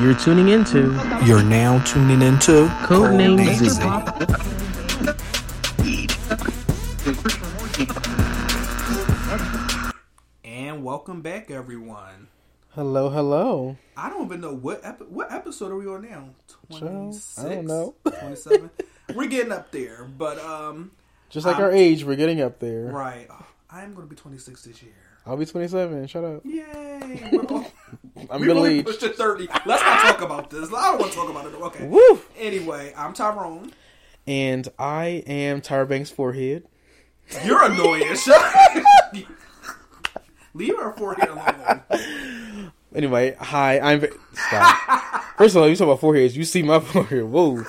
You're tuning into You're now tuning into Codename Codename Z. Z. And welcome back, everyone. Hello, hello. I don't even know what epi- what episode are we on now. Child, I don't know. Twenty seven. We're getting up there, but um, Just like Um, our age, we're getting up there. right. Oh, I am going to be twenty six this year. I'll be 27. Shut up. Yay! We're all- I'm middle aged. pushed to thirty. Let's not talk about this. I don't want to talk about it. Okay. Woo! Anyway, I'm Tyrone. And I am Tyra Banks' forehead. You're annoying. Shut Leave her forehead alone. Anyway, hi, I'm. Stop. First of all, you talk about foreheads. You see my forehead. Whoa.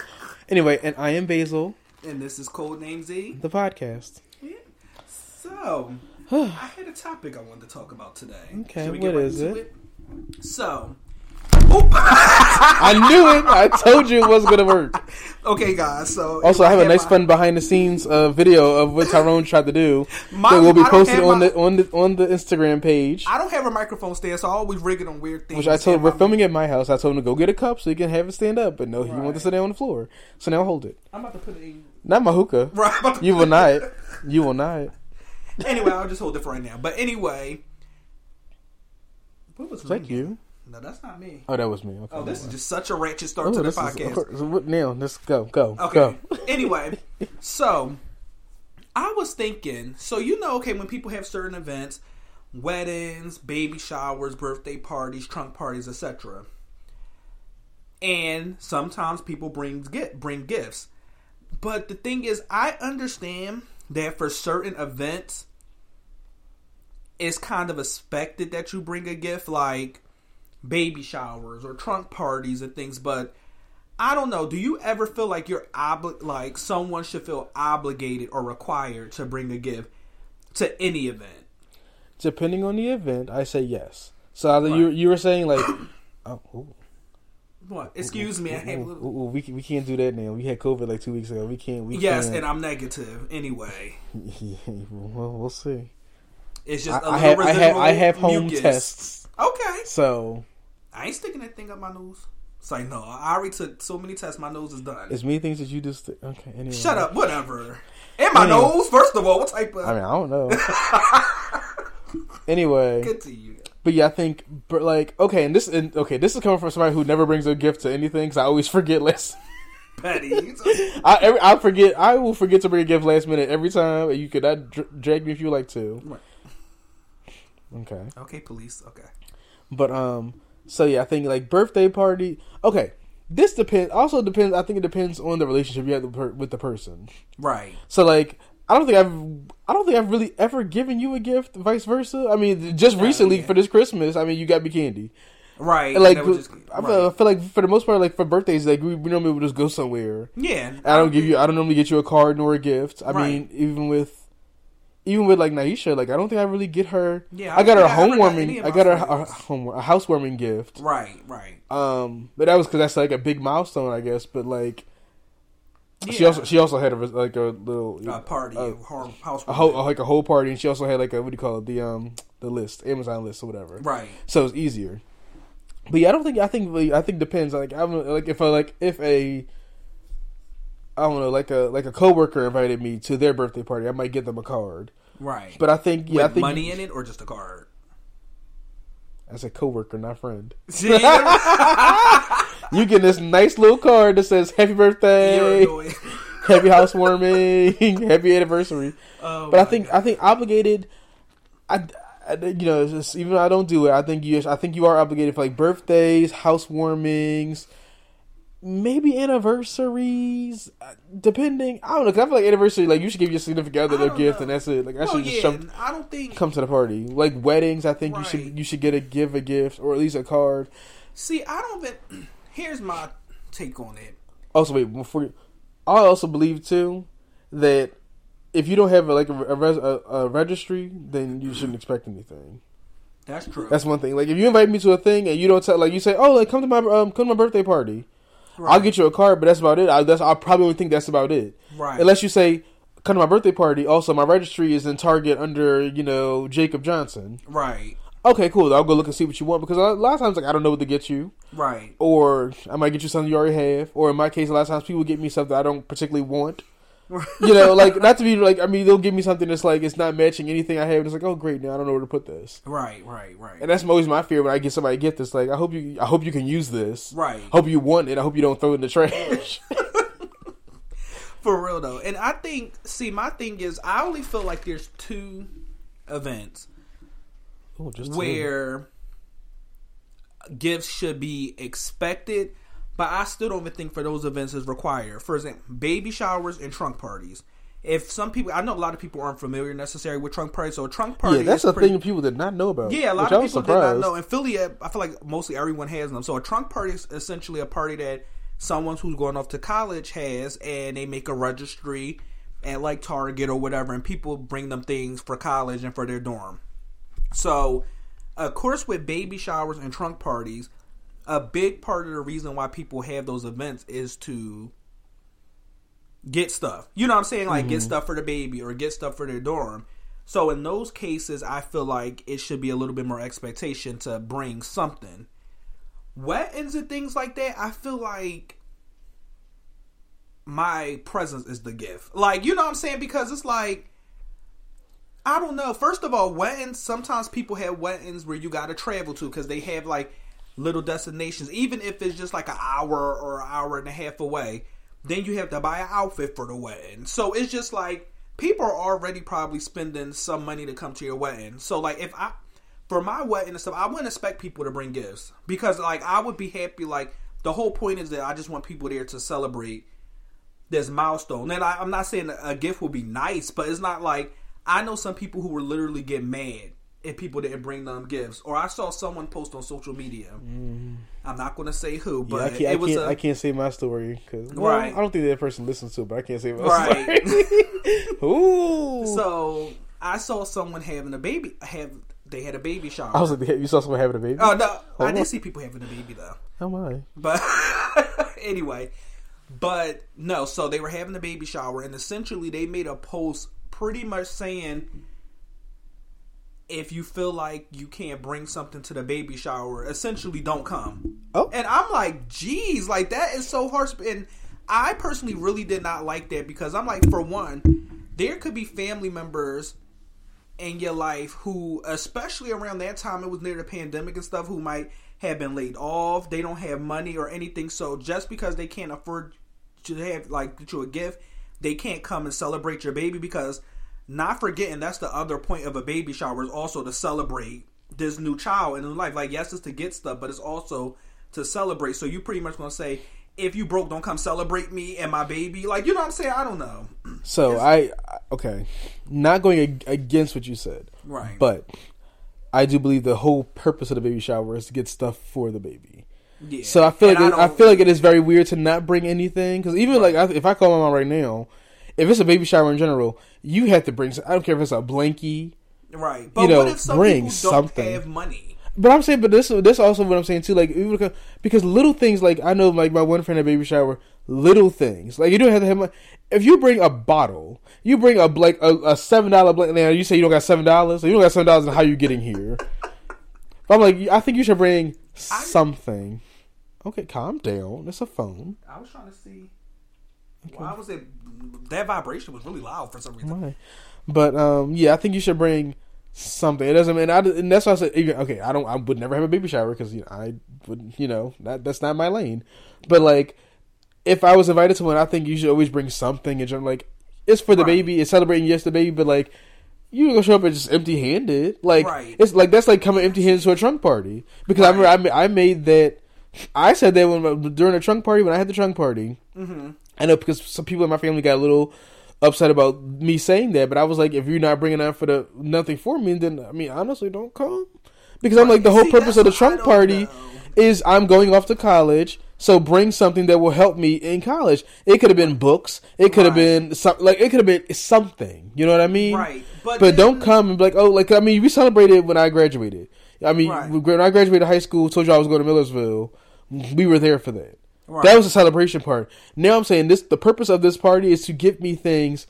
Anyway, and I am Basil, And this is Codename Z. the podcast. Yeah. So, I had a topic I wanted to talk about today. Okay, what get right is into it? So, I knew it. I told you it wasn't gonna work. okay, guys. So, Also, I have a nice my- fun behind the scenes uh, video of what Tyrone tried to do My- that will be posted on my- the on the on the Instagram page. I don't have a microphone stand, so I always rig it on weird things. Which I told we're filming at my house. I told him to go get a cup so he can have it stand up, but no, he wanted to sit down on the floor. So now hold it. I'm about to put it in. Not my hookah. Right. I'm about to You will not. You will not. Anyway, I'll just hold it for right now. But anyway, what was that you? No, that's not me. Oh, that was me. Okay. Oh, this is just such a ratchet start Oh, to the is- podcast. of course. So what- now let's go. Go. Okay. Go. anyway, so I was thinking, so you know, okay, when people have certain events, weddings, baby showers, birthday parties, trunk parties, etc. And sometimes people bring get bring gifts. But the thing is, I understand that for certain events, it's kind of expected that you bring a gift, like baby showers or trunk parties and things. But I don't know. Do you ever feel like you're obli- like someone should feel obligated or required to bring a gift to any event? Depending on the event, I say yes. So either you you were saying like, oh, ooh, What? Excuse me. I have little- ooh, ooh, we we can't do that now. We had COVID like two weeks ago. We can't. We Yes, can't. and I'm negative anyway. well, we'll see. It's I, just a I little have I have residual I have home mucus. tests. Okay, So I ain't sticking that thing up my nose. It's like no, I already took so many tests. My nose is done. It's many things that you just okay. Anyway, Shut up. Whatever. In my Anyway. nose. First of all, what type of? I mean, I don't know. anyway, Good to you. but yeah, I think, but like, okay, and this, and, okay, this is coming from somebody who never brings a gift to anything because I always forget last. Petty. I every, I forget. I will forget to bring a gift last minute every time. You could not dr- drag me if you like to. Right. Okay, okay, police. Okay. but um, so yeah, I think like birthday party. Okay, this depends. Also depends. I think it depends on the relationship you have with the per- with the person. Right. So like, I don't think I've I don't think I've really ever given you a gift, vice versa. I mean, just Yeah, recently yeah. for this Christmas, I mean, you got me candy. Right. And, like, was just- I, right. feel, I feel like for the most part, like for birthdays, like we, we normally would just go somewhere. Yeah. I don't give you. I don't normally get you a card nor a gift. I Right. mean, even with. Even with like Naisha, like I don't think I really get her. Yeah, I got her a I got homewarming. I got her a, a, home, a housewarming gift. Right. Right. Um, but that was because that's like a big milestone, I guess. But like, she also she also had a, like a little a party, a- hor- house, a whole like a whole party, and she also had like a what do you call it the um the list Amazon list or whatever. right. So it's easier. But yeah, I don't think I think I think depends. Like I'm like if I like if a I don't know like a like a coworker invited me to their birthday party, I might get them a card. Right. But I think yeah, With I think money in it or just a card? as a coworker, not friend. See, you're get this nice little card that says "Happy Birthday,". "Happy Housewarming," "Happy Anniversary." Oh But I think God. I think obligated. I, I you know just, even though I don't do it, I think you I think you are obligated for like birthdays, housewarmings, maybe anniversaries, uh, depending. I don't know. Cause I feel like anniversary, like you should give your significant other a gift, know. and that's it. Like I well, should just yeah, come, I don't think. come to the party. Like weddings, I think you should you should get a give a gift or at least a card. See, I don't. Even, here's my take on it. Also, wait before. You, I also believe too that if you don't have a, like a, a, a registry, then you shouldn't expect anything. That's true. That's one thing. Like if you invite me to a thing and you don't tell, like you say, oh, like come to my um, come to my birthday party. Right. I'll get you a card, but that's about it. I, that's I probably think that's about it. Right. Unless you say, come to my birthday party. Also, my registry is in Target under you know Jacob Johnson. right. Okay, cool. I'll go look and see what you want because a lot of times like I don't know what to get you. Right. or I might get you something you already have, or in my case, a lot of times people get me something I don't particularly want. You know, like not to be like I mean they'll give me something that's like it's not matching anything I have. And it's like oh great now I don't know where to put this, Right. Right. Right. and that's always my fear when I get somebody get this. Like I hope you I hope you can use this. Right. Hope you want it. I hope you don't throw it in the trash. For real though, and I think see my thing is I only feel like there's two events Ooh, just where gifts should be expected, but I still don't even think for those events is required. For example, baby showers and trunk parties. If some people, I know a lot of people aren't familiar necessarily with trunk parties, so a trunk party. yeah, that's a pretty, thing people did not know about. Yeah, a lot of people did not know. In Philly, I feel like mostly everyone has them. So a trunk party is essentially a party that someone who's going off to college has, and they make a registry at like Target or whatever, and people bring them things for college and for their dorm. So, of course, with baby showers and trunk parties, a big part of the reason why people have those events is to get stuff. You know what I'm saying? Like get mm-hmm. stuff for the baby or get stuff for their dorm. So in those cases, I feel like it should be a little bit more expectation to bring something. Weddings and things like that, I feel like my presence is the gift. Like, you know what I'm saying? Because it's like I don't know. First of all, weddings. Sometimes people have weddings where you got to travel to because they have like little destinations. Even if it's just like an hour or an hour and a half away, then you have to buy an outfit for the wedding. So it's just like people are already probably spending some money to come to your wedding. So like if I for my wedding and stuff, I wouldn't expect people to bring gifts because like I would be happy. Like the whole point is that I just want people there to celebrate this milestone. And I, I'm not saying a gift will be nice, but it's not like I know some people who would literally get mad if people didn't bring them gifts. Or I saw someone post on social media. I'm not going to say who, Mm-hmm. Yeah, but I can't. It was can't, a I can't say my story because well, Right. I don't think that person listens to it, but I can't say my right. story. Ooh. so I saw someone having a baby. Have they had a baby shower? I was like, you saw someone having a baby? oh no, I on. did see people having a baby though. How am I? But anyway, but no, so they were having a baby shower, and essentially they made a post pretty much saying if you feel like you can't bring something to the baby shower, essentially don't come. Oh. And I'm like, geez, like that is so harsh. And I personally really did not like that because I'm like, for one, there could be family members in your life who, especially around that time, it was near the pandemic and stuff, who might have been laid off. They don't have money or anything. So just because they can't afford to have like get you a gift, they can't come and celebrate your baby because not forgetting that's the other point of a baby shower is also to celebrate this new child in life. Like yes, it's to get stuff, but it's also to celebrate. So you pretty much gonna say, if you broke, don't come celebrate me and my baby. Like you know what I'm saying? I don't know. So I okay, not going against what you said, Right. But I do believe the whole purpose of the baby shower is to get stuff for the baby. Yeah. So I feel And like it, I, feel like it is very weird to not bring anything because even like I, if I call my mom right now, if it's a baby shower in general, you have to bring. some- I don't care if it's a blankie. right. But you know, what if some bring people don't something. have money? But I'm saying, but this this also what I'm saying too. Like because- little things like I know like my one friend at baby shower, little things like you don't have to have money. If you bring a bottle, you bring a like a, a seven dollar blank. Now you say you don't got seven dollars, so you don't got seven dollars. And how you getting here? But I'm like, I think you should bring something. Okay, calm down. It's a phone. I was trying to see. Why was it? That vibration was really loud for some reason. Right. But um, yeah, I think you should bring something. It doesn't mean I, and that's why I said even- okay. I don't. I would never have a baby shower because you know, I would. You know that that's not my lane. But like, if I was invited to one, I think you should always bring something. And I'm like, it's for the Right. baby. It's celebrating yes the baby. But like, you gonna show up and just empty handed. Like Right. it's like that's like coming empty handed to a trunk party. Because I remember I, I made that. I said that when during a trunk party when I had the trunk party. Mm-hmm. I know because some people in my family got a little upset about me saying that, but I was like, if you're not bringing out for the nothing for me, then I mean, honestly, don't come. Because I'm like, the whole See, purpose of the trunk party know. is I'm going off to college, so bring something that will help me in college. It could have been books. It could have Right. been some, like it could have been something. You know what I mean? Right, but But, don't come and be like, oh, like I mean, we celebrated when I graduated. I mean, Right. when I graduated high school, told you I was going to Millersville. We were there for that. Right. That was the celebration part. Now I'm saying this: the purpose of this party is to give me things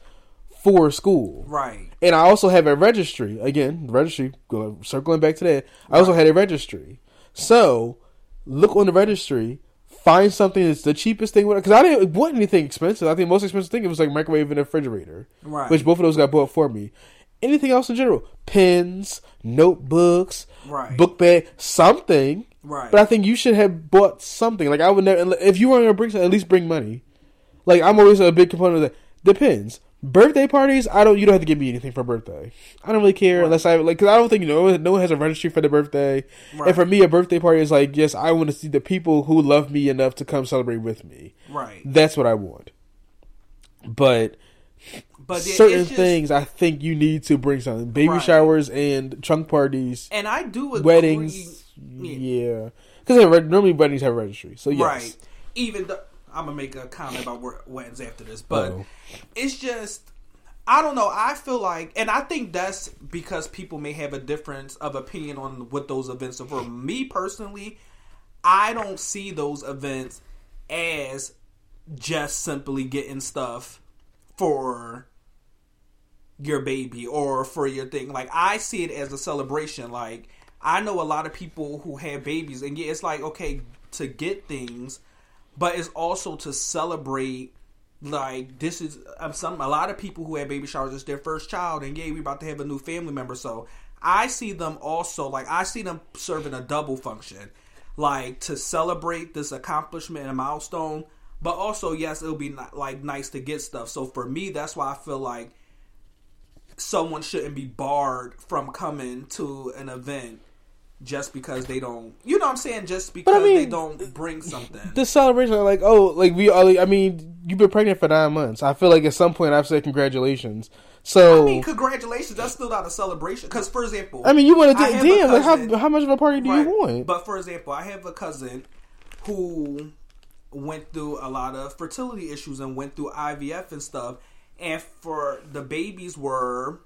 for school. Right. And I also have a registry. Again, registry. Going circling back to that, I also had a registry. So look on the registry, find something that's the cheapest thing. Because I didn't want anything expensive. I think the most expensive thing it was like microwave and a refrigerator, Right. which both of those got bought for me. Anything else in general? Pens, notebooks, Right. book bag, something. Right. But I think you should have bought something. Like I would never. If you were going to bring something, at least bring money. Like I'm always a big component of that. Depends. Birthday parties, I don't. You don't have to give me anything for birthday. I don't really care unless I like. Because I don't think you know. No one has a registry for their birthday. Right. And for me, a birthday party is like, yes, I want to see the people who love me enough to come celebrate with me. right. That's what I want. But But certain just- things, I think you need to bring something. Baby Right. showers and trunk parties, and I do agree, weddings. Yeah, because normally weddings have registry. So yes. Right. Even though I'm gonna make a comment about wed- weddings after this, but Uh-oh. it's just I don't know. I feel like, and I think that's because people may have a difference of opinion on what those events are. For me personally, I don't see those events as just simply getting stuff for your baby or for your thing. Like I see it as a celebration. Like I know a lot of people who have babies, and yeah, it's like okay to get things, but it's also to celebrate. Like this is um, some a lot of people who have baby showers. It's their first child, and yeah, we about to have a new family member. So I see them also like I see them serving a double function, like to celebrate this accomplishment and a milestone. But also, yes, it'll be ni- like nice to get stuff. So for me, that's why I feel like someone shouldn't be barred from coming to an event just because they don't you know what I'm saying just because mean, they don't bring something the celebration, like, oh, like we all. I mean, you've been pregnant for nine months. I feel like at some point I've said congratulations. So I mean congratulations that's still not a celebration because for example I mean, you want to I a damn like how how much of a party do Right. you want? but for example I have a cousin who went through a lot of fertility issues and went through IVF and stuff and for the babies were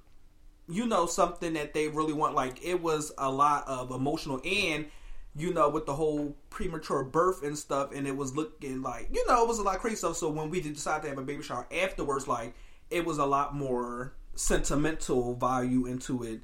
you know something that they really want. Like it was a lot of emotional and you know with the whole premature birth and stuff and it was looking like you know it was a lot crazy stuff. So when we decided to have a baby shower afterwards like it was a lot more sentimental value into it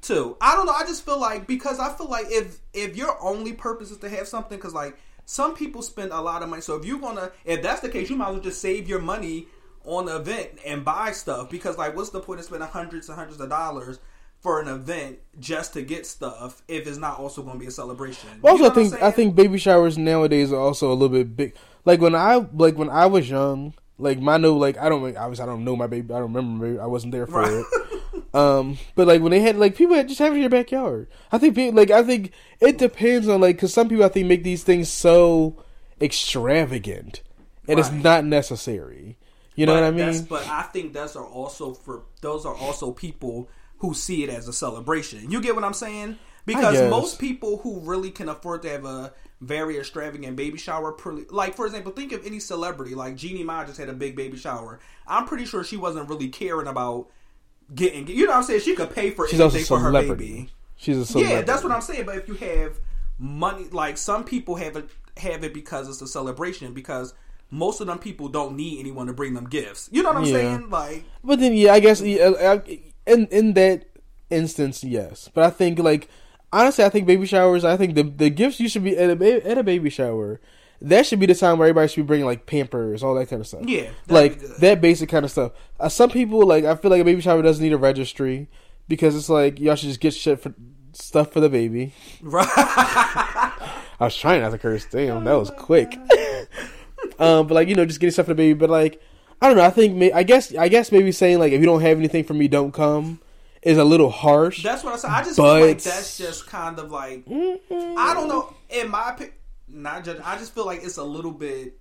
too. I don't know. I just feel like because i feel like if if your only purpose is to have something because like some people spend a lot of money. So if you're gonna if that's the case you might as well just save your money on the event and buy stuff because like what's the point of spending hundreds and hundreds of dollars for an event just to get stuff if it's not also going to be a celebration You Also, know I think I think baby showers nowadays are also a little bit big. Like when I like when I was young, like my know like I don't obviously I don't know my baby. I don't remember my. I wasn't there for Right. it. Um, but like when they had like people had just have it in your backyard. I think like I think it depends on like because some people I think make these things so extravagant and it's not necessary. You know But what I that's- mean? But I think those are also for those are also people who see it as a celebration. You get what I'm saying? Because most people who really can afford to have a very extravagant baby shower, like for example, think of any celebrity like Jeannie Mai just had a big baby shower. I'm pretty sure she wasn't really caring about getting. You know what I'm saying? She could pay for She's anything for her baby. She's a celebrity. Yeah, that's what I'm saying. But if you have money, like some people have it have it because it's a celebration. Because most of them people don't need anyone to bring them gifts. You know what I'm Yeah. saying? Like, But then, yeah, I guess yeah, I- in in that instance, yes. But I think like honestly, I think baby showers. I think the the gifts you should be at a ba- at a baby shower. That should be the time where everybody should be bringing like Pampers, all that kind of stuff. Yeah, like that basic kind of stuff. Uh, some people like I feel like a baby shower doesn't need a registry because it's like y'all should just get shit for stuff for the baby. right? I was trying not to curse. Damn, that was quick. um, but like you know, just getting stuff for the baby. But like, I don't know. I think may- I guess I guess maybe saying like if you don't have anything for me, don't come is a little harsh. That's what I said. I just But- feel like that's just kind of like I don't know. In my opinion, not judge. I just feel like it's a little bit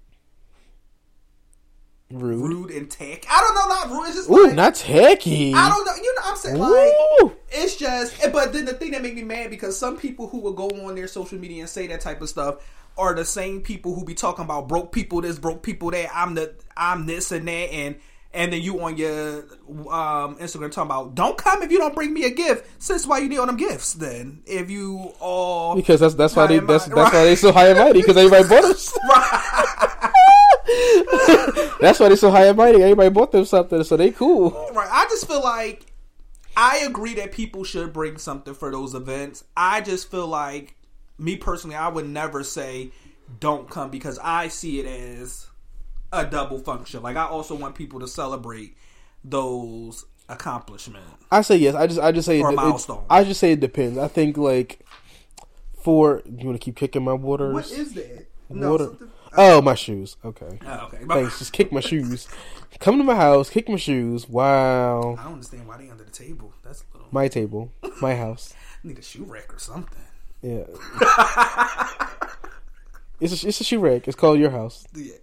rude. rude and tacky. I don't know, not rude. It's just Ooh, like not tacky. I don't know. You know, what I'm saying like. It's just, but then the thing that made me mad because some people who will go on their social media and say that type of stuff are the same people who be talking about broke people this, broke people that. I'm the, I'm this and that, and and then you on your um, Instagram talking about don't come if you don't bring me a gift. Since why you need all them gifts then? If you all Because that's that's why they that's mighty- that's why they so high and mighty because everybody bought them. that's why they so high and mighty. Everybody bought them something, so they cool. Right. I just feel like I agree that people should bring something for those events. I just feel like me personally, I would never say don't come because I see it as a double function. Like I also want people to celebrate those accomplishments. I say yes. I just I just say Or it, milestone. I just say it depends. I think like for you want to keep kicking my waters. What is that? Water- something- Oh, my shoes. Okay. Oh, okay. Thanks. Just kick my shoes. Come to my house. Kick my shoes. Wow. I don't understand why they under the table. That's a little. My table. My house. need a shoe rack or something. Yeah. it's a, it's a shoe rack. It's called your house. Yeah.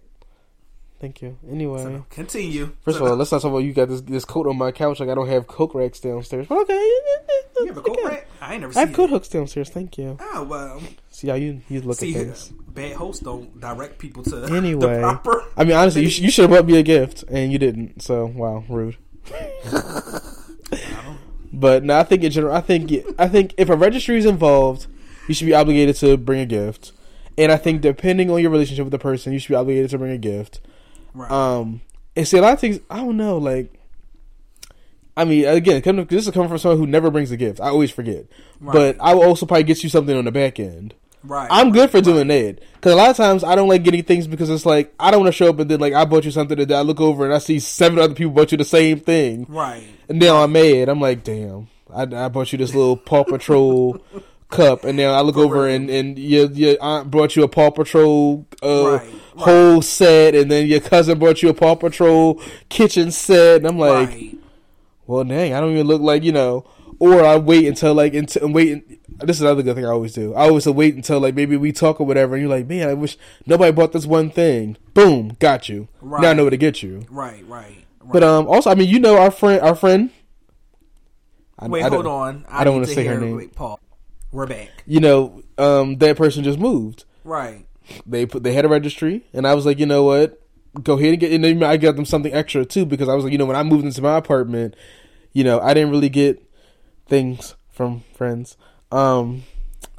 Thank you. Anyway. So, continue. First of all, let's not talk about you got this this coat on my couch. Like I don't have coat racks downstairs. But okay. you have a coat rack? I ain't never I have coat hooks downstairs. Thank you. Oh well. See how you you look See, at things. bad hosts don't direct people to Anyway, the proper. I mean honestly, you, sh- you should have brought me a gift and you didn't. So wow, rude. but no, I think in general, I think I think if a registry is involved, you should be obligated to bring a gift. And I think depending on your relationship with the person, you should be obligated to bring a gift. Right. Um, and see a lot of things. I don't know. Like, I mean, again, come this is coming from someone who never brings a gift. I always forget, Right. but I will also probably get you something on the back end. right. I'm good for right, doing that because a lot of times I don't like getting things because it's like I don't want to show up and then like I bought you something and then I look over and I see seven other people bought you the same thing Right. and now I'm mad. I'm like, damn, I, I bought you this little Paw Patrol cup and now I look over real. and and your your aunt brought you a Paw Patrol uh, Right, right. whole set and then your cousin brought you a Paw Patrol kitchen set and I'm like, right. well, dang, I don't even look like you know. Or I wait until like until and wait. This is another good thing I always do. I always wait until like maybe we talk or whatever, and you're like, man, I wish nobody bought this one thing. Boom, got you. Now I know where to get you. Right. Right. Right. But um, also, I mean, you know our friend, our friend. I, Wait, I hold on. I don't wanna to say her name. Wait, Paul. We're back. You know, um, that person just moved. Right. They put they had a registry, and I was like, you know what, go ahead and get. And then I got them something extra too because I was like, you know, when I moved into my apartment, you know, I didn't really get things from friends. Um,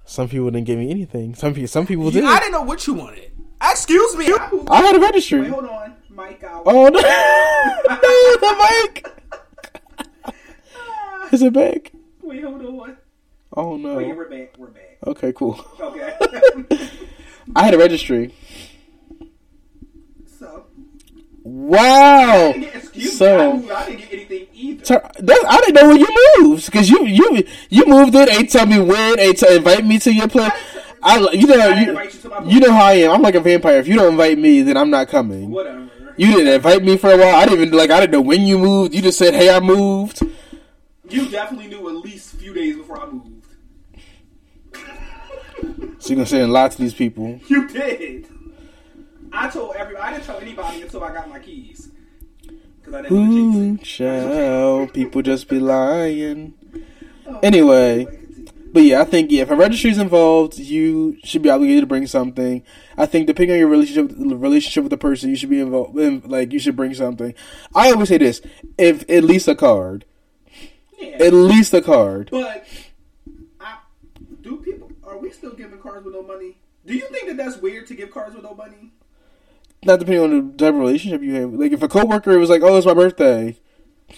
some people didn't give me anything. Some people, some people did. I didn't know what you wanted. Excuse me. I had a registry. Wait, hold on. Mic out. Oh no, no, the mic. Is it back? Wait, hold on. Oh no. Wait, we're back. We're back. Okay, cool. Okay. I had a registry. so, Wow. So-. I, I didn't get anything either. That- I didn't know when you moved because you you you moved in. Ain't tell me when. Ain't tell, invite me to your place. I you know you, you you know how I am. I'm like a vampire. If you don't invite me, then I'm not coming. Whatever. You didn't invite me for a while. I didn't even like. I didn't know when you moved. You just said, "Hey, I moved." You definitely knew at least a few days before I moved. You're gonna say a lot to these people. You did. I told everybody. I didn't tell anybody until I got my keys. Because I didn't Ooh, child, people just be lying. Oh, anyway, but yeah, I think yeah, if a registry's involved, you should be obligated to bring something. I think depending on your relationship relationship with the person, you should be involved. in- Like you should bring something. I always say this: if at least a card, Yeah. at least a card. But I, do people are we still giving cards with no money? Do you think that that's weird to give cards with no money? Not depending on the type of relationship you have. Like if a coworker was like, "Oh, it's my birthday,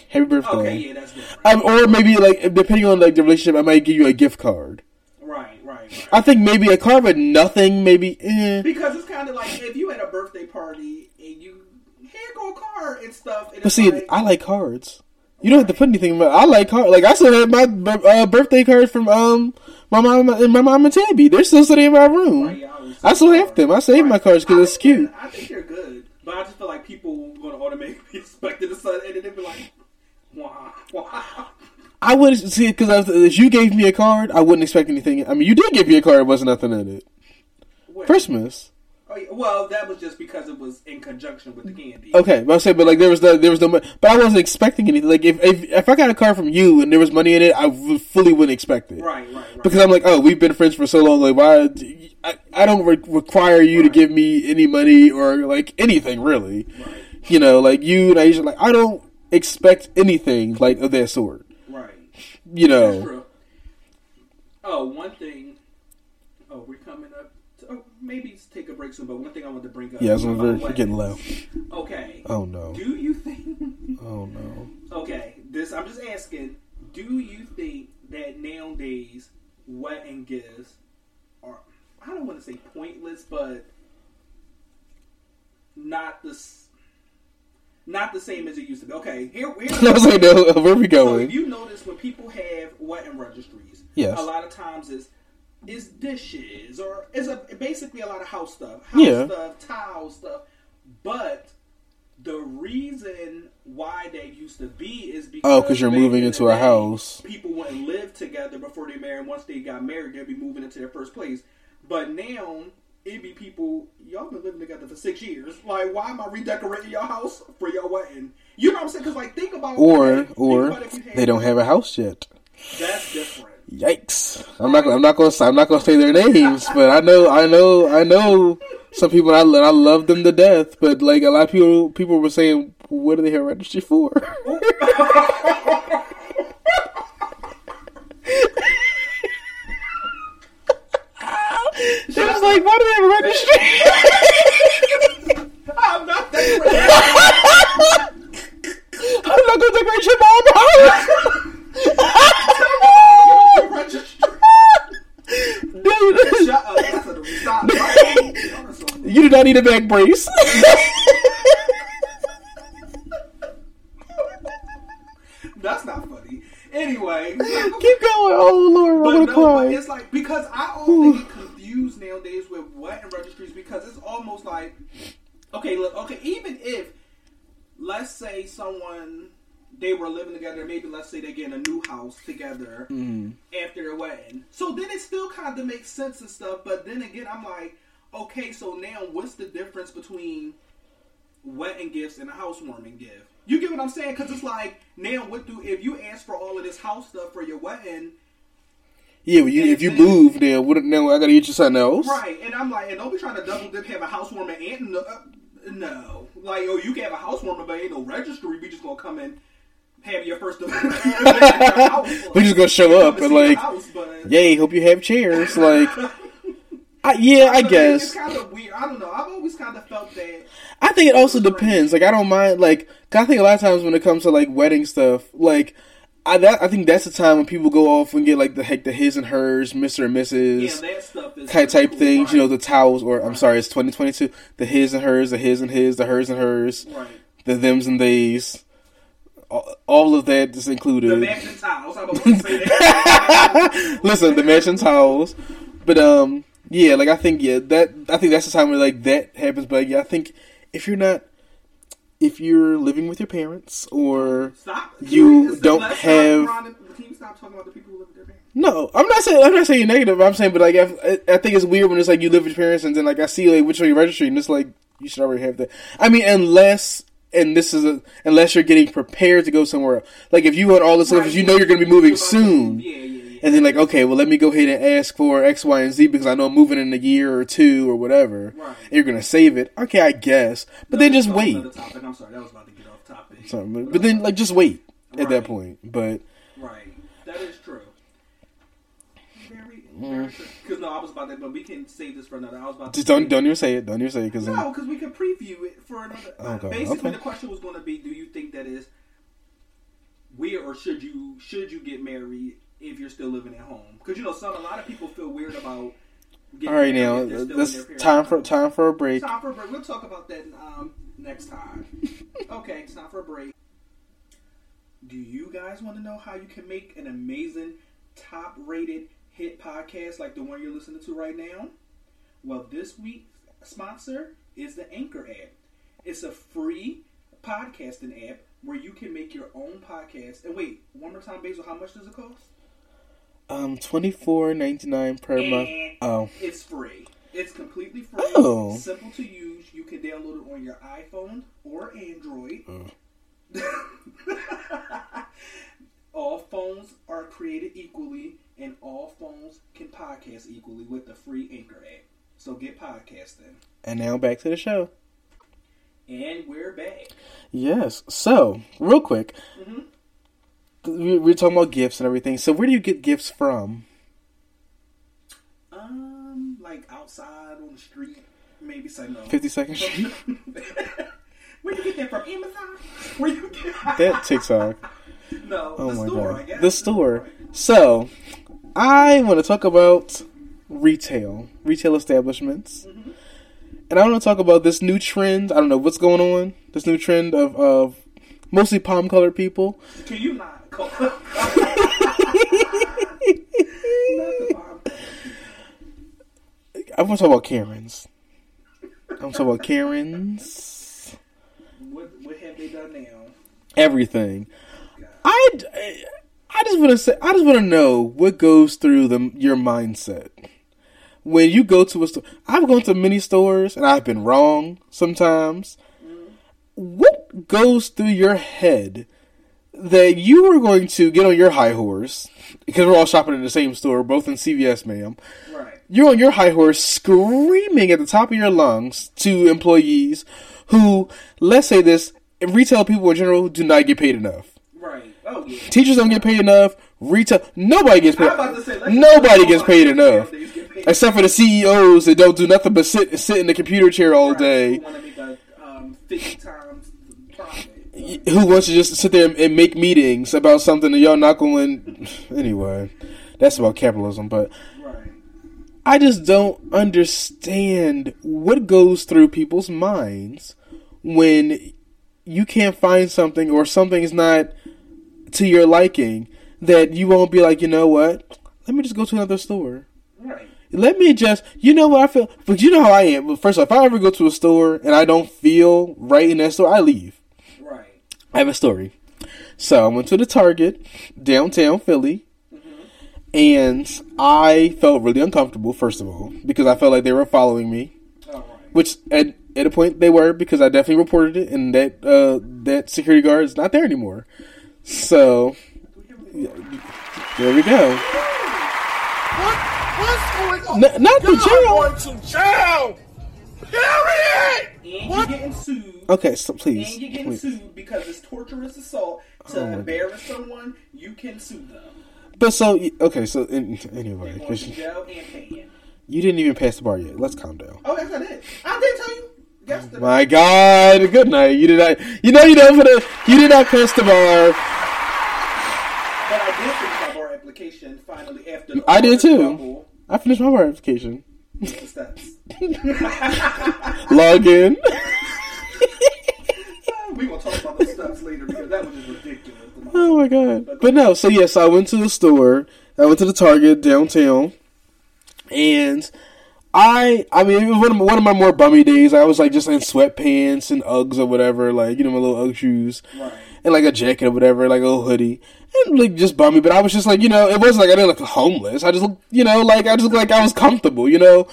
happy birthday," Okay, yeah, that's different. um, or maybe like depending on like the relationship, I might give you a gift card. right, right, right. I think maybe a card with nothing, maybe. Eh. Because it's kind of like if you had a birthday party and you here go a card and stuff. And But see, like, I like cards. You don't have to put anything. But I like cards. Like I still have my uh, birthday card from um my mom and my mom and Tabby. They're still sitting in my room. I still have them. I saved my cards because it's cute. I think they're good, but I just feel like people going to automatically expect it to sudden, and then they be like, "Wow, wow." I wouldn't see it because if you gave me a card, I wouldn't expect anything. I mean, you did give me a card. it wasn't nothing in it. Wait. Christmas. Oh, yeah, well, that was just because it was in conjunction with the candy. Okay, but I say, but like there was no, there was no, but I wasn't expecting anything. Like if, if if I got a card from you and there was money in it, I w- fully wouldn't expect it. Right, right, right. Because I'm like, oh, we've been friends for so long. Like, why? I, I don't re- require you to give me any money or like anything really. right, You know, like you and I usually like I don't expect anything like of that sort. right. You That's know, true. Oh, one thing. Maybe take a break soon. But one thing I want to bring up. yeah, it's very weddings. getting low. Okay. Oh no, Do you think? oh no. Okay, this I'm just asking. Do you think that nowadays wedding gifts are I don't want to say pointless, but not the not the same as it used to be. Okay, here here. I was like, no, where are we So going? if you notice when people have wedding registries, Yes. a lot of times it's it's dishes or it's a basically a lot of house stuff, house Yeah. stuff, tile stuff. But the reason why that used to be is because Oh, 'cause you're moving into a day, house. People wouldn't live together before they married. Once they got married, they'd be moving into their first place. But now it'd be people. Y'all been living together for six years. Like, why am I redecorating your house for your wedding? You know what I'm saying? Because like, think about Or or about if you had- they don't have a house yet. That's different. Yikes! I'm not. I'm not going. to I'm not going to say their names, but I know. I know. I know some people. I, I love them to death, but like a lot of people. People were saying, "What do they have registry for?" They was like, "Why do they have a registry?" I'm not that I'm not going to decorate your mom's house. Shut up. Stop. Y'all are so- you do not need a back brace. That's not funny. Anyway, Keep going. Oh Lord, I'm gonna no, cry. but it's like because I often get confused nowadays with wedding registries because it's almost like okay, look, okay, even if let's say someone they were living together, maybe let's say they get in a new house together after their wedding. So then it still kind of makes sense and stuff. But then again, I'm like, okay, so now what's the difference between wedding gifts and a housewarming gift? You get what I'm saying? Because it's like now, what do if you ask for all of this house stuff for your wedding? Yeah, well, you, if you move, then what? Now I gotta get you something else. Right, and I'm like, and don't be trying to double dip, have a housewarming and no, uh, no, like, oh, you can have a housewarming, but ain't no registry. We just gonna come and have your first. We just gonna show up and like, house, but- yay, hope you have chairs. Like, I, yeah, I But guess. it's kind of weird. I don't know. I've always kind of felt that. I think it also depends. Like, I don't mind. Like, I think a lot of times when it comes to like wedding stuff, like. I, that, I think that's the time when people go off and get like the heck the his and hers, Mister and Yeah, Mrs. is type type cool, things. right. You know the towels, or I'm sorry, it's 2022. The his and hers, the his and his, the hers and hers, Right. the them's and theys. All, all of that is included. The matching towels. I'm about to say that. Listen, the matching towels. But um, yeah, like I think yeah that I think that's the time where like that happens. But yeah, I think if you're not, if you're living with your parents or Stop. You don't have- Ron, Can you stop talking about the people who live with their parents? no, I'm not saying I'm not saying negative. I'm saying, but like I, I think it's weird when it's like you live with your parents and then like I see like which one you registry and it's like you should already have that. I mean, unless. And this is a, unless you're getting prepared to go somewhere. else. Like if you want all this stuff, you know you're going to be moving soon, Yeah, yeah, yeah. and then like okay well let me go ahead and ask for x y and z because i know i'm moving in a year or two or whatever Right. and you're gonna save it okay i guess but then just wait. I'm sorry, that was about to get off topic. Sorry, but, but then like just wait at that point but Right. That is true. Very, Mm. true. Because no, I was about that, but we can save this for another. I was about just to don't don't even say it don't even say it because No, because we can preview it for another. Oh, God. Basically, Okay. the question was going to be: Do you think that is weird, or should you should you get married if you're still living at home? Because you know, some a lot of people feel weird about. Getting all right now if they're still in this time for time for a break Time for a break. We'll talk about that um, next time. okay, it's time for a break. Do you guys want to know how you can make an amazing, top rated hit podcast like the one you're listening to right now? Well, this week's sponsor is the Anchor app. It's a free podcasting app where you can make your own podcast. And wait, one more time, Basil, how much does it cost? um 24.99 per month Eh. oh It's free. It's completely free. Oh. Simple to use. You can download it on your iPhone or Android. all phones are created equally, and all phones can podcast equally with the free Anchor app. So get podcasting. and now back to the show And we're back. yes so real quick Mhm. we we're talking about gifts and everything so where do you get gifts from Um, like outside on the street, maybe say no. 52nd Street Where you get that from? Amazon? Where you get that TikTok No, Oh the my store, god. I guess. The store. So, I want to talk about retail, retail establishments. And I want to talk about this new trend. I don't know what's going on. This new trend of, of mostly palm colored people. Can you not call? I want to talk about Karens. I want to talk about Karens. what, what have they done now? Everything. I, I just want to say. I just want to know what goes through the your mindset when you go to a store. I've gone to many stores and I've been wrong sometimes. What goes through your head that you are going to get on your high horse because we're all shopping in the same store, both in CVS, ma'am. Right. You're on your high horse screaming at the top of your lungs to employees who, let's say this, retail people in general do not get paid enough. Oh yeah. Teachers don't get paid enough. Retail, nobody gets paid. I'm about to say, Nobody gets paid enough, get paid. except for the CEOs that don't do nothing but sit sit in the computer chair all day. Who want to make a um, 50 times the profit? Who wants to just sit there and- and make meetings about something that y'all not going? Anyway, that's about capitalism, but. Right. I just don't understand what goes through people's minds when you can't find something or something is not to your liking that you won't be like, you know what? Let me just go to another store. Right. Let me just, you know what I feel, but you know how I am. But first, off, if I ever go to a store and I don't feel right in that store, I leave. Right. I have a story. So I went to the Target downtown Philly, and I felt really uncomfortable. First of all, because I felt like they were following me, All right. which at at a point they were because I definitely reported it, and that uh, that security guard is not there anymore. So there we go. What? What's going on? N- not the jail. Going to jail. Period. And What? you're getting sued. Okay, so please, And you're getting please. sued because it's tortious assault to Oh my embarrass someone. You can sue them. But so okay, so in, anyway, Going 'cause to you, jail and paying. you didn't even pass the bar yet. Let's calm down. Oh, yes, I did. I did tell you yesterday. My God, good night. You did not. You know you don't put a. You did not pass the bar. But I did finish my bar application finally after. the I did too. trouble I finished my bar application. the steps. Log in. we gonna talk about the steps later because that was just ridiculous. oh my God. But no. So yes, I went to the store. I went to the Target downtown, and I. I mean, it was one of my, one of my more bummy days. I was like just in sweatpants and Uggs or whatever, like you know my little Ugg shoes. Right. and like a jacket or whatever, like a little hoodie, and like just bummy. But I was just like, you know, it wasn't like I didn't look homeless. I just looked, you know, like I just looked like I was comfortable, you know.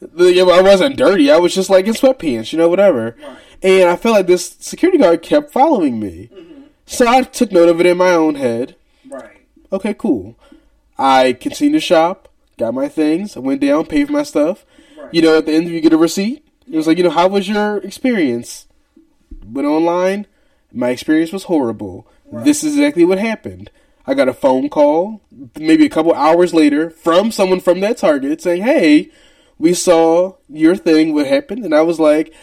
The, you know, I wasn't dirty. I was just like in sweatpants, you know, whatever. Right. And I felt like this security guard kept following me, mm-hmm. so I took note of it in my own head. Right. Okay, cool. I continued to shop, got my things, I went down, paid for my stuff. Right. You know, at the end, of you get a receipt. It was like, you know, how was your experience? Went online. My experience was horrible. This is exactly what happened. I got a phone call, maybe a couple hours later, from someone from that Target saying, "Hey, we saw your thing. What happened?" And I was like,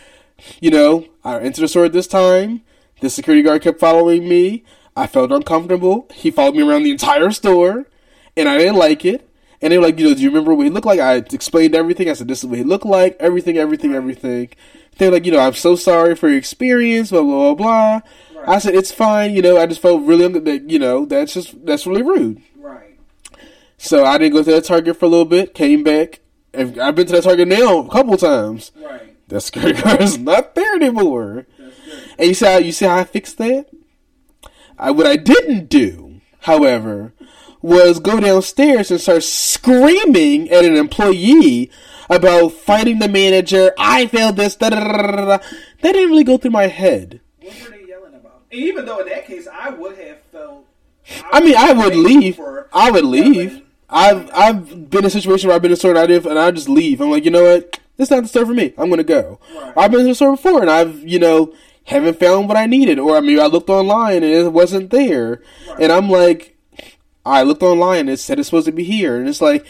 you know, I entered the store at this time. The security guard kept following me. I felt uncomfortable. He followed me around the entire store, and I didn't like it. And they were like, you know, do you remember what he looked like? I explained everything. I said, this is what he looked like. Everything, everything, everything. They were like, you know, I'm so sorry for your experience. Blah blah blah blah. I said, it's fine. You know, I just felt really, that, you know, that's just that's really rude. Right. So I didn't go to that Target for a little bit. Came back. And I've been to that Target now a couple times. Right. That security guard is not there anymore. And you see how you see how I fixed that? I what I didn't do, however, was go downstairs and start screaming at an employee about fighting the manager. I failed this. Da, da, da. That didn't really go through my head. What were they yelling about? Even though in that case, I would have felt. I mean, I would leave. I would leave. yelling. I've I've been in a situation where I've been in a store and I and I just leave. I'm like, you know what? This is not the store for me. I'm gonna go. Right. I've been in the store before and I've you know haven't found what I needed, or I mean, I looked online and it wasn't there, and I'm like, I looked online and it said it's supposed to be here, and it's like.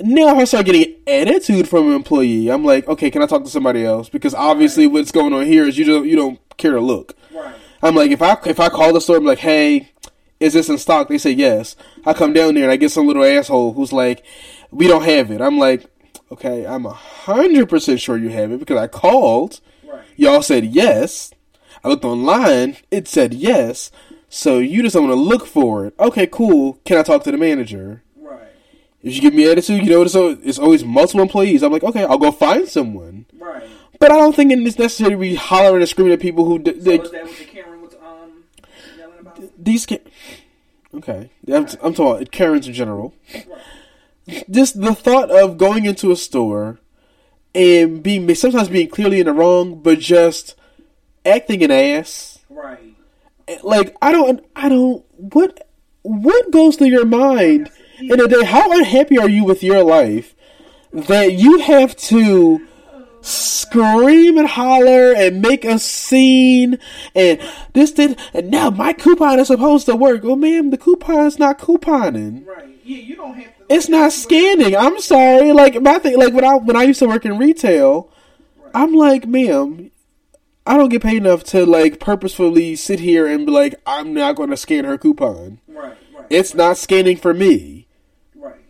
Now I start getting an attitude from an employee. I'm like, okay, can I talk to somebody else? Because obviously, what's going on here is you don't you don't care to look. Right. I'm like, if I if I call the store, I'm like, hey, is this in stock? They say yes. I come down there and I get some little asshole who's like, we don't have it. I'm like, okay, I'm hundred percent sure you have it because I called. Right. Y'all said yes. I looked online. It said yes. So you just don't want to look for it. Okay, cool. Can I talk to the manager? Right. If you give me attitude, you know it's, al- it's always multiple employees. I'm like, okay, I'll go find someone. Right. But I don't think it's necessary to be hollering and screaming at people who d- So they, that what the Karen was um yelling about? these. Ca- okay, I'm, I'm talking about Karens in general. Just the thought of going into a store and being sometimes being clearly in the wrong, but just acting an ass. Right. Like I don't, I don't. What what goes through your mind in a day? How unhappy are you with your life that you have to scream and holler and make a scene and this did and now my coupon is supposed to work. Oh, ma'am, the coupon's not couponing. Right. Yeah, you don't have to. It's not scanning. I'm sorry. Like my thing, like when I when I used to work in retail, I'm like, ma'am, I don't get paid enough to like purposefully sit here and be like, I'm not going to scan her coupon. Right. Right. It's not scanning for me. right.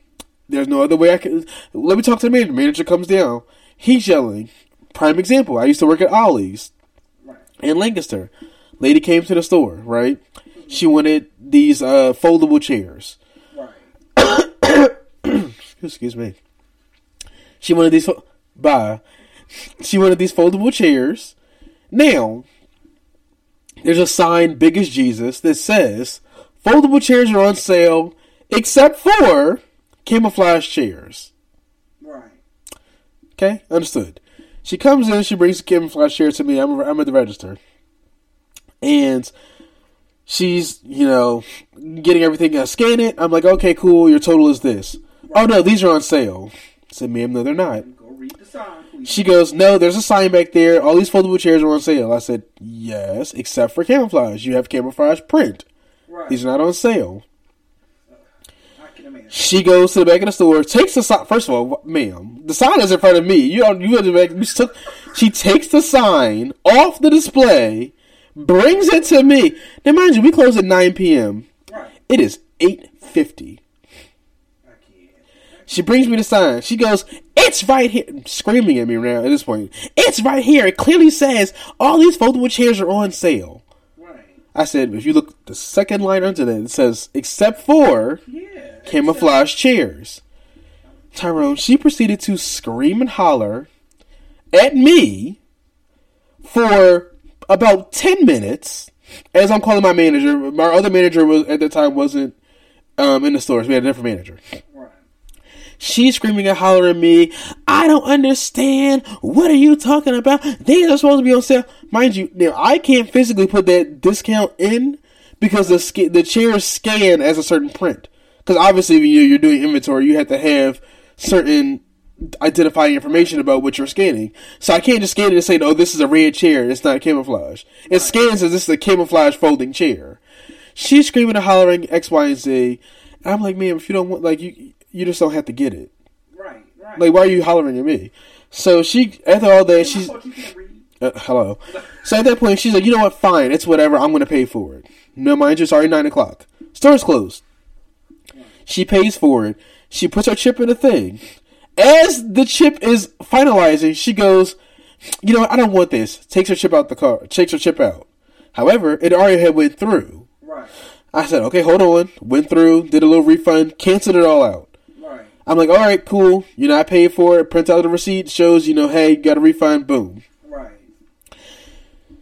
There's no other way I can. Let me talk to the manager. Manager comes down. He's yelling. Prime example. I used to work at Ollie's Right. in Lancaster. Lady came to the store. Right. She wanted these uh, foldable chairs. Right. Excuse me. She wanted these. Fo- bye. She wanted these foldable chairs. Now, there's a sign big as Jesus that says foldable chairs are on sale except for camouflage chairs. Right. Okay, understood. She comes in, she brings the camouflage chair to me. I'm, I'm at the register. And she's, you know, getting everything. I scan it. I'm like, okay, cool. Your total is this. Oh, no, these are on sale. I said, ma'am, no, they're not. Go read the sign. She goes, no, there's a sign back there. All these foldable chairs are on sale. I said, yes, except for camouflage. You have camouflage print. Right. These are not on sale. I can imagine. She goes to the back of the store, takes the sign. First of all, ma'am, the sign is in front of me. You don't. You to back. You took. She takes the sign off the display, brings it to me. Now, mind you, we close at nine p.m. Right. It is eight fifty. She brings me the sign. She goes, "It's right here," screaming at me now. At this point, it's right here. It clearly says all these foldable chairs are on sale. Right. I said, if you look the second line under that, it says, "Except for." Yeah. camouflage chairs. Tyrone, she proceeded to scream and holler at me for about 10 minutes as I'm calling my manager. My other manager was at the time wasn't um, in the stores. We had a different manager. She's screaming and hollering at me. I don't understand. What are you talking about? These are supposed to be on sale. Mind you, now I can't physically put that discount in because the sca- the chairs scan as a certain print. Because obviously, when you- you're doing inventory, you have to have certain identifying information about what you're scanning. So I can't just scan it and say, "Oh, this is a red chair. It's not camouflage." It scans as this is a camouflage folding chair. She's screaming and hollering X, Y, and Z. And I'm like, "Ma'am, if you don't want, like, you you just don't have to get it." Right. Right. Like, why are you hollering at me? So she, after all that, she's thought you can't read. uh, hello. So at that point, she's like, you know what? Fine, it's whatever. I'm going to pay for it. No, mind you, it's already nine o'clock. Store's closed. She pays for it. She puts her chip in the thing. As the chip is finalizing, she goes, you know what? I don't want this. Takes her chip out the car. Takes her chip out. However, it already had went through. Right. I said, okay, hold on. Went through, did a little refund, canceled it all out. I'm like, all right, cool. You know, I paid for it. Print out the receipt. Shows, you know, hey, you got a refund. Boom. Right.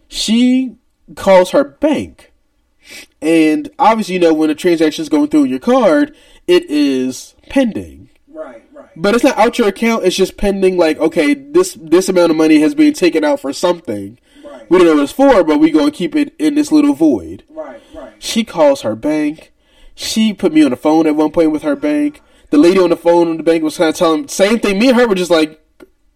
She calls her bank, and obviously, you know, when a transaction is going through your card, it is pending. Right. Right. But it's not out your account. It's just pending. Like, okay, this this amount of money has been taken out for something. Right. We don't know what it's for, but we're gonna keep it in this little void. Right. Right. She calls her bank. She put me on the phone at one point with her bank. The lady on the phone in the bank was kind of telling same thing. Me and her were just like,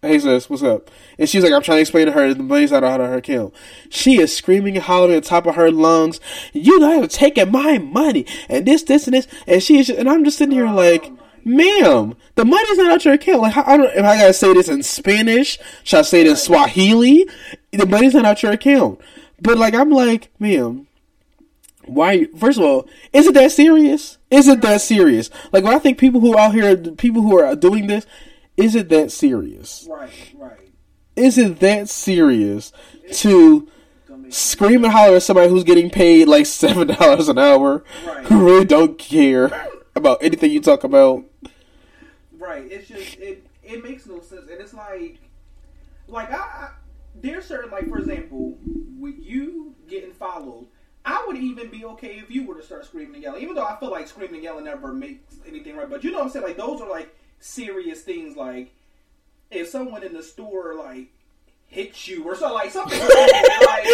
"Hey sis, what's up?" And she's like, "I'm trying to explain to her the money's not out of her account." She is screaming and hollering at the top of her lungs, "You guys are taking my money and this, this, and this." And she is, just, and I'm just sitting here like, "Ma'am, the money's not out your account." Like, I don't. If I gotta say this in Spanish, should I say it in Swahili? The money's not out your account. But like, I'm like, "Ma'am." Why? First of all, is it that serious? Is it that serious? Like when I think people who are out here, people who are doing this, is it that serious? Right, right. Is it that serious to scream and holler at somebody who's getting paid like seven dollars an hour, Right. who really don't care about anything you talk about? Right. It's just it it makes no sense, and it's like like I, I there's certain like for example, with you getting followed. I would even be okay if you were to start screaming and yelling, even though I feel like screaming and yelling never makes anything right. But you know what I'm saying? Like those are like serious things. Like if someone in the store like hits you or so, like something like,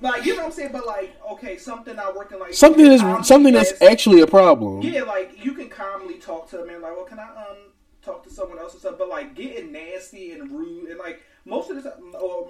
like you know what I'm saying. But like okay, something not working like Something is something that's ask- actually a problem. yeah, like you can calmly talk to a man, like, well, can I um talk to someone else or stuff? But like getting nasty and rude and like most of the time, or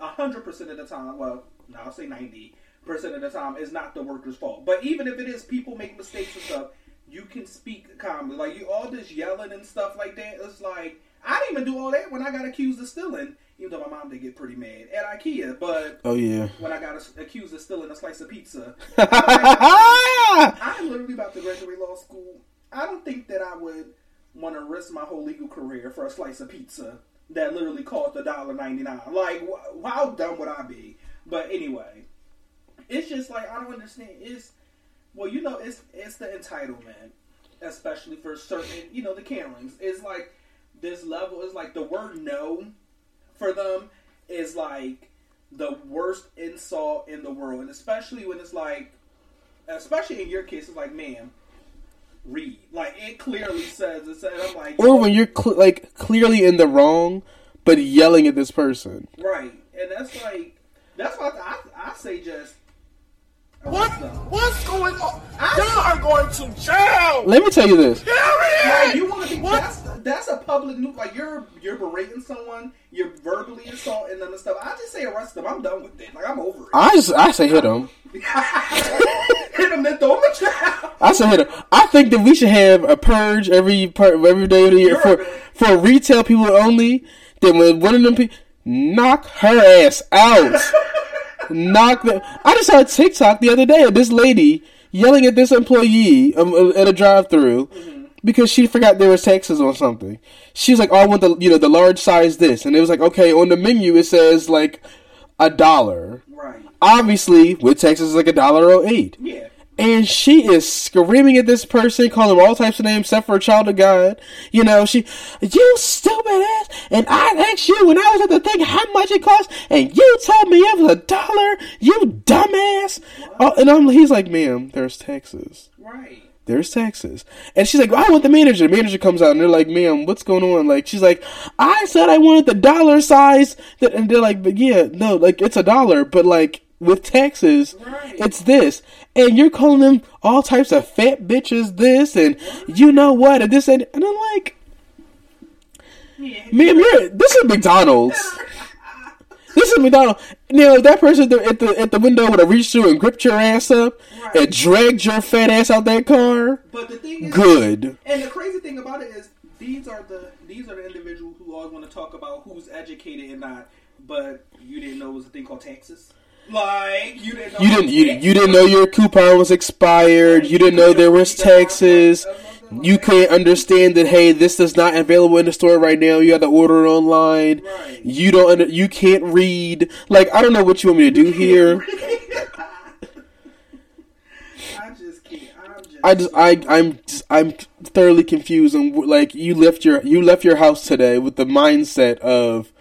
a hundred percent of the time, well, no, I'll say ninety percent of the time is not the worker's fault. But even if it is, people make mistakes and stuff. You can speak calmly, like you all this yelling and stuff like that. It's like I didn't even do all that when I got accused of stealing. Even though my mom did get pretty mad at IKEA, but Oh yeah. when I got accused of stealing a slice of pizza! I'm literally about to graduate law school. I don't think that I would want to risk my whole legal career for a slice of pizza that literally cost a dollar ninety nine. Like, wh- how dumb would I be? But anyway, it's just like I don't understand. It's well, you know, it's it's the entitlement, especially for certain, you know, the Karens. It's like this level is like the word no for them is like the worst insult in the world, and especially when it's like especially in your case, it's like, ma'am, read. Like it clearly says it. Said, I'm like, Or when you're cl- like clearly in the wrong, but yelling at this person. right, and that's like that's why I, I say just What? What's going on? Y'all are going to jail. Let me tell you this. Like, Period. you want to be What? that's that's a public nude. Like you're you're berating someone, you're verbally assaulting them and stuff. I just say arrest them. I'm done with it. Like I'm over it. I just I say hit him. Hit them then throw them in jail. I say hit him. I think that we should have a purge every part every day of the year for for retail people only. Then when one of them people knock her ass out. knock the. I just saw a TikTok the other day of this lady yelling at this employee um, uh, at a drive-through because she forgot there was taxes on something. She was like, "Oh, I want the you know the large size this," and it was like, "Okay, on the menu it says like a dollar." Right. Obviously, with taxes, it's like a dollar oh eight. Yeah. And she is screaming at this person, calling him all types of names except for a child of God. You know, she, you stupid ass. And I asked you when I was at the thing how much it cost, and you told me it was a dollar. You dumbass. Oh, and I'm, he's like, ma'am, there's taxes. Right. There's taxes. And she's like, I want the manager. The manager comes out and they're like, ma'am, what's going on? Like, she's like, I said I wanted the dollar size. That, and they're like, but yeah, no, like, it's a dollar, but like, with taxes, Right. it's this. And you're calling them all types of fat bitches this and you know what and this and, and I'm like, Yeah. you're, this is McDonald's. This is McDonald's. Now, if that person at the, at the at the window would have reached through and gripped your ass up Right. and dragged your fat ass out that car, But the thing is, good. And the crazy thing about it is these are the these are the individuals who always want to talk about who's educated and not. But you didn't know it was a thing called taxes. Like you didn't. Know You didn't you, you didn't know your coupon was expired. You didn't know there was taxes. You can't understand that. Hey, this is not available in the store right now. You have to order it online. Right. You don't. Under, you can't read. Like I don't know what you want me to do here. I just can't. I'm just. I just I I'm just, I'm thoroughly confused. And like you left your you left your house today with the mindset of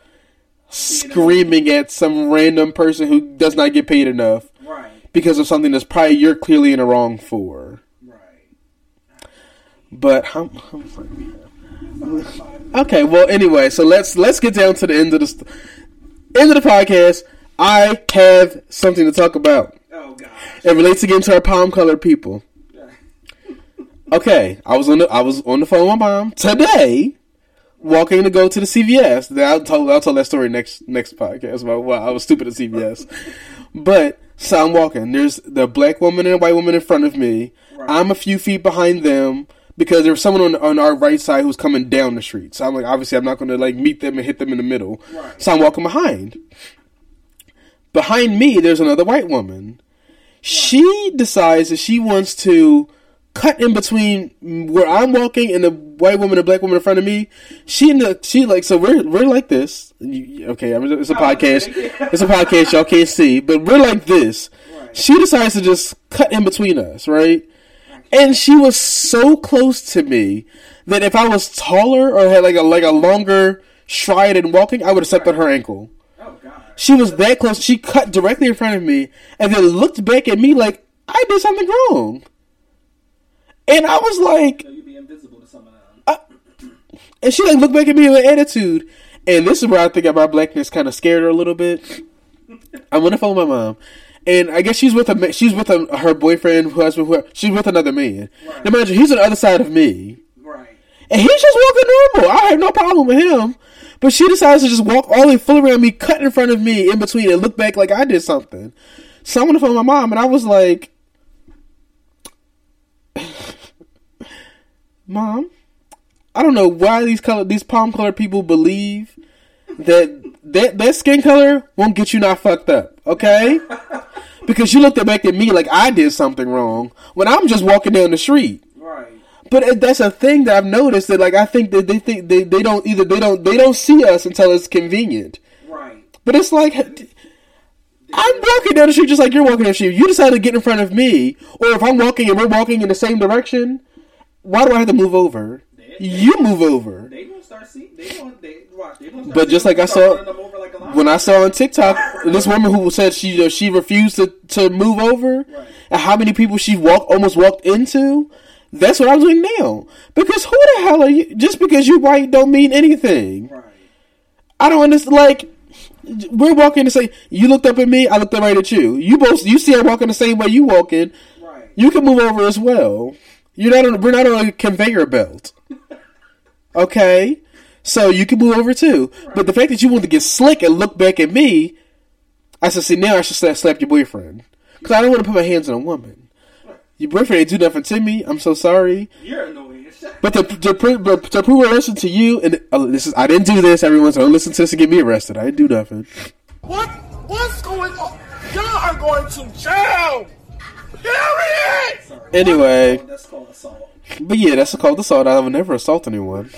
screaming at some random person who does not get paid enough right. because of something that's probably you're clearly in the wrong for. Right. But how, how far do we have? Okay, well, anyway, so let's let's get down to the end of the st- end of the podcast. I have something to talk about. Oh gosh. It relates again to our palm colored people. Okay, I was on the I was on the phone with my mom today, walking to go to the CVS. Then I'll tell I'll tell that story next next podcast about why I was stupid at CVS. but so I'm walking. There's the black woman and a white woman in front of me. Right. I'm a few feet behind them because there's someone on on our right side who's coming down the street. So I'm like, obviously, I'm not going to like meet them and hit them in the middle. Right. So I'm walking behind. Behind me, there's another white woman She decides that she wants to cut in between where I'm walking and the white woman and black woman in front of me. She in the she like so we're we're like this. Okay, I mean, it's a oh, podcast. It's a podcast. Y'all can't see, but we're like this. She decides to just cut in between us, right? And she was so close to me that if I was taller or had like a like a longer stride in walking, I would have stepped on her ankle. Oh God. She was that close. She cut directly in front of me and then looked back at me like I did something wrong. And I was like, So you be invisible to some of and she like looked back at me with attitude. And this is where I think my blackness kind of scared her a little bit. I'm gonna follow my mom, and I guess she's with a she's with a, her boyfriend, husband, who she's with another man. Right. Now, imagine he's on the other side of me, Right. and he's just walking normal. I have no problem with him. But she decides to just walk all the way full around me, cut in front of me, in between, and look back like I did something. So I'm gonna phone my mom, and I was like, "Mom, I don't know why these color these palm color people believe that that that skin color won't get you not fucked up, okay? Because you looked back at me like I did something wrong when I'm just walking down the street." Right. But that's a thing that I've noticed that like I think that they think they, they don't either they don't they don't see us until it's convenient. Right. But it's like I'm walking down the street just like you're walking down the street. You decide to get in front of me, or if I'm walking and we're walking in the same direction, why do I have to move over? You move over. They gonna start seeing. They gonna they watch. They gonna start But just like I saw- running them over like. When I saw on TikTok this woman who said she uh, she refused to, to move over, Right. and how many people she walked almost walked into. That's what I'm doing now. Because who the hell are you? Just because you're white don't mean anything. Right. I don't understand. Like we're walking the same. You looked up at me. I looked up right at you. You both. You see, I'm walking the same way you walking. Right. You can move over as well. You're not on. We're not on a conveyor belt. Okay, so you can move over too. But the fact that you want to get slick and look back at me, I said, see, now I should slap, slap your boyfriend because I don't want to put my hands on a woman. Your boyfriend ain't do nothing to me. I'm so sorry. You're annoying. as. But to to, pro- but to prove a lesson to you, and uh, this is I didn't do this. Everyone, so don't listen to this and get me arrested. I didn't do nothing. What? What's going on? Y'all are going to jail. Period. Sorry. Anyway. That's called assault. But yeah, that's called assault. I would never assault anyone.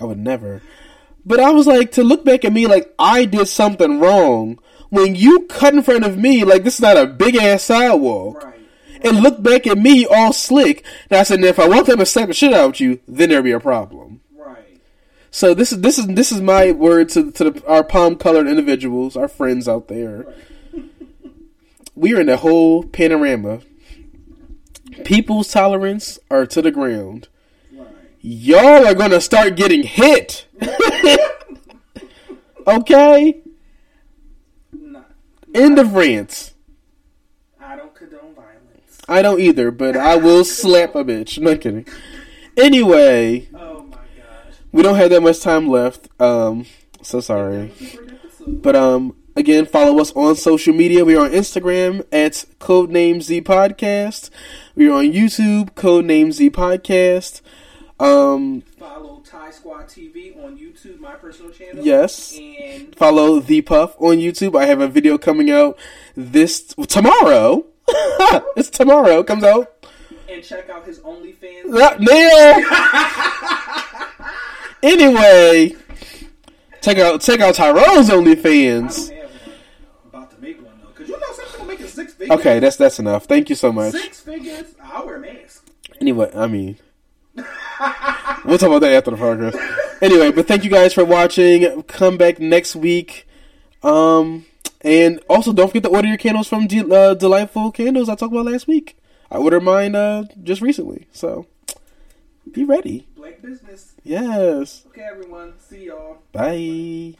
I would never. But I was like, to look back at me like I did something wrong when you cut in front of me like this is not a big ass sidewalk. Right. And look back at me all slick. Now I said, now if I walked up and slapped the shit out of you, then there'd be a problem. Right. So this is this is this is my word to to the, our palm colored individuals, our friends out there. We are in the whole panorama. People's tolerance are to the ground. Y'all are gonna start getting hit. okay? End of rants. I don't condone violence. I don't either, but I will slap a bitch. Not kidding. Anyway, Oh my gosh. we don't have that much time left. Um, so sorry. But um, again, follow us on social media. We are on Instagram at Codename Z Podcast. We are on YouTube, Codename Z Podcast. Um, Follow Thai Squad TV on YouTube, my personal channel. Yes. And follow The Puff on YouTube. I have a video coming out this tomorrow. it's tomorrow. It comes out. and check out his OnlyFans. Ah, Nail. anyway, check out check out Tyrone's OnlyFans. Figures. Okay, that's that's enough. Thank you so much. six figures. I wear a mask. Anyway, I mean, we'll talk about that after the podcast. Anyway, but thank you guys for watching. Come back next week. Um, and also don't forget to order your candles from De- uh, Delightful Candles I talked about last week. I ordered mine uh, just recently, so be ready. Black business. Yes. Okay, everyone. See y'all. Bye.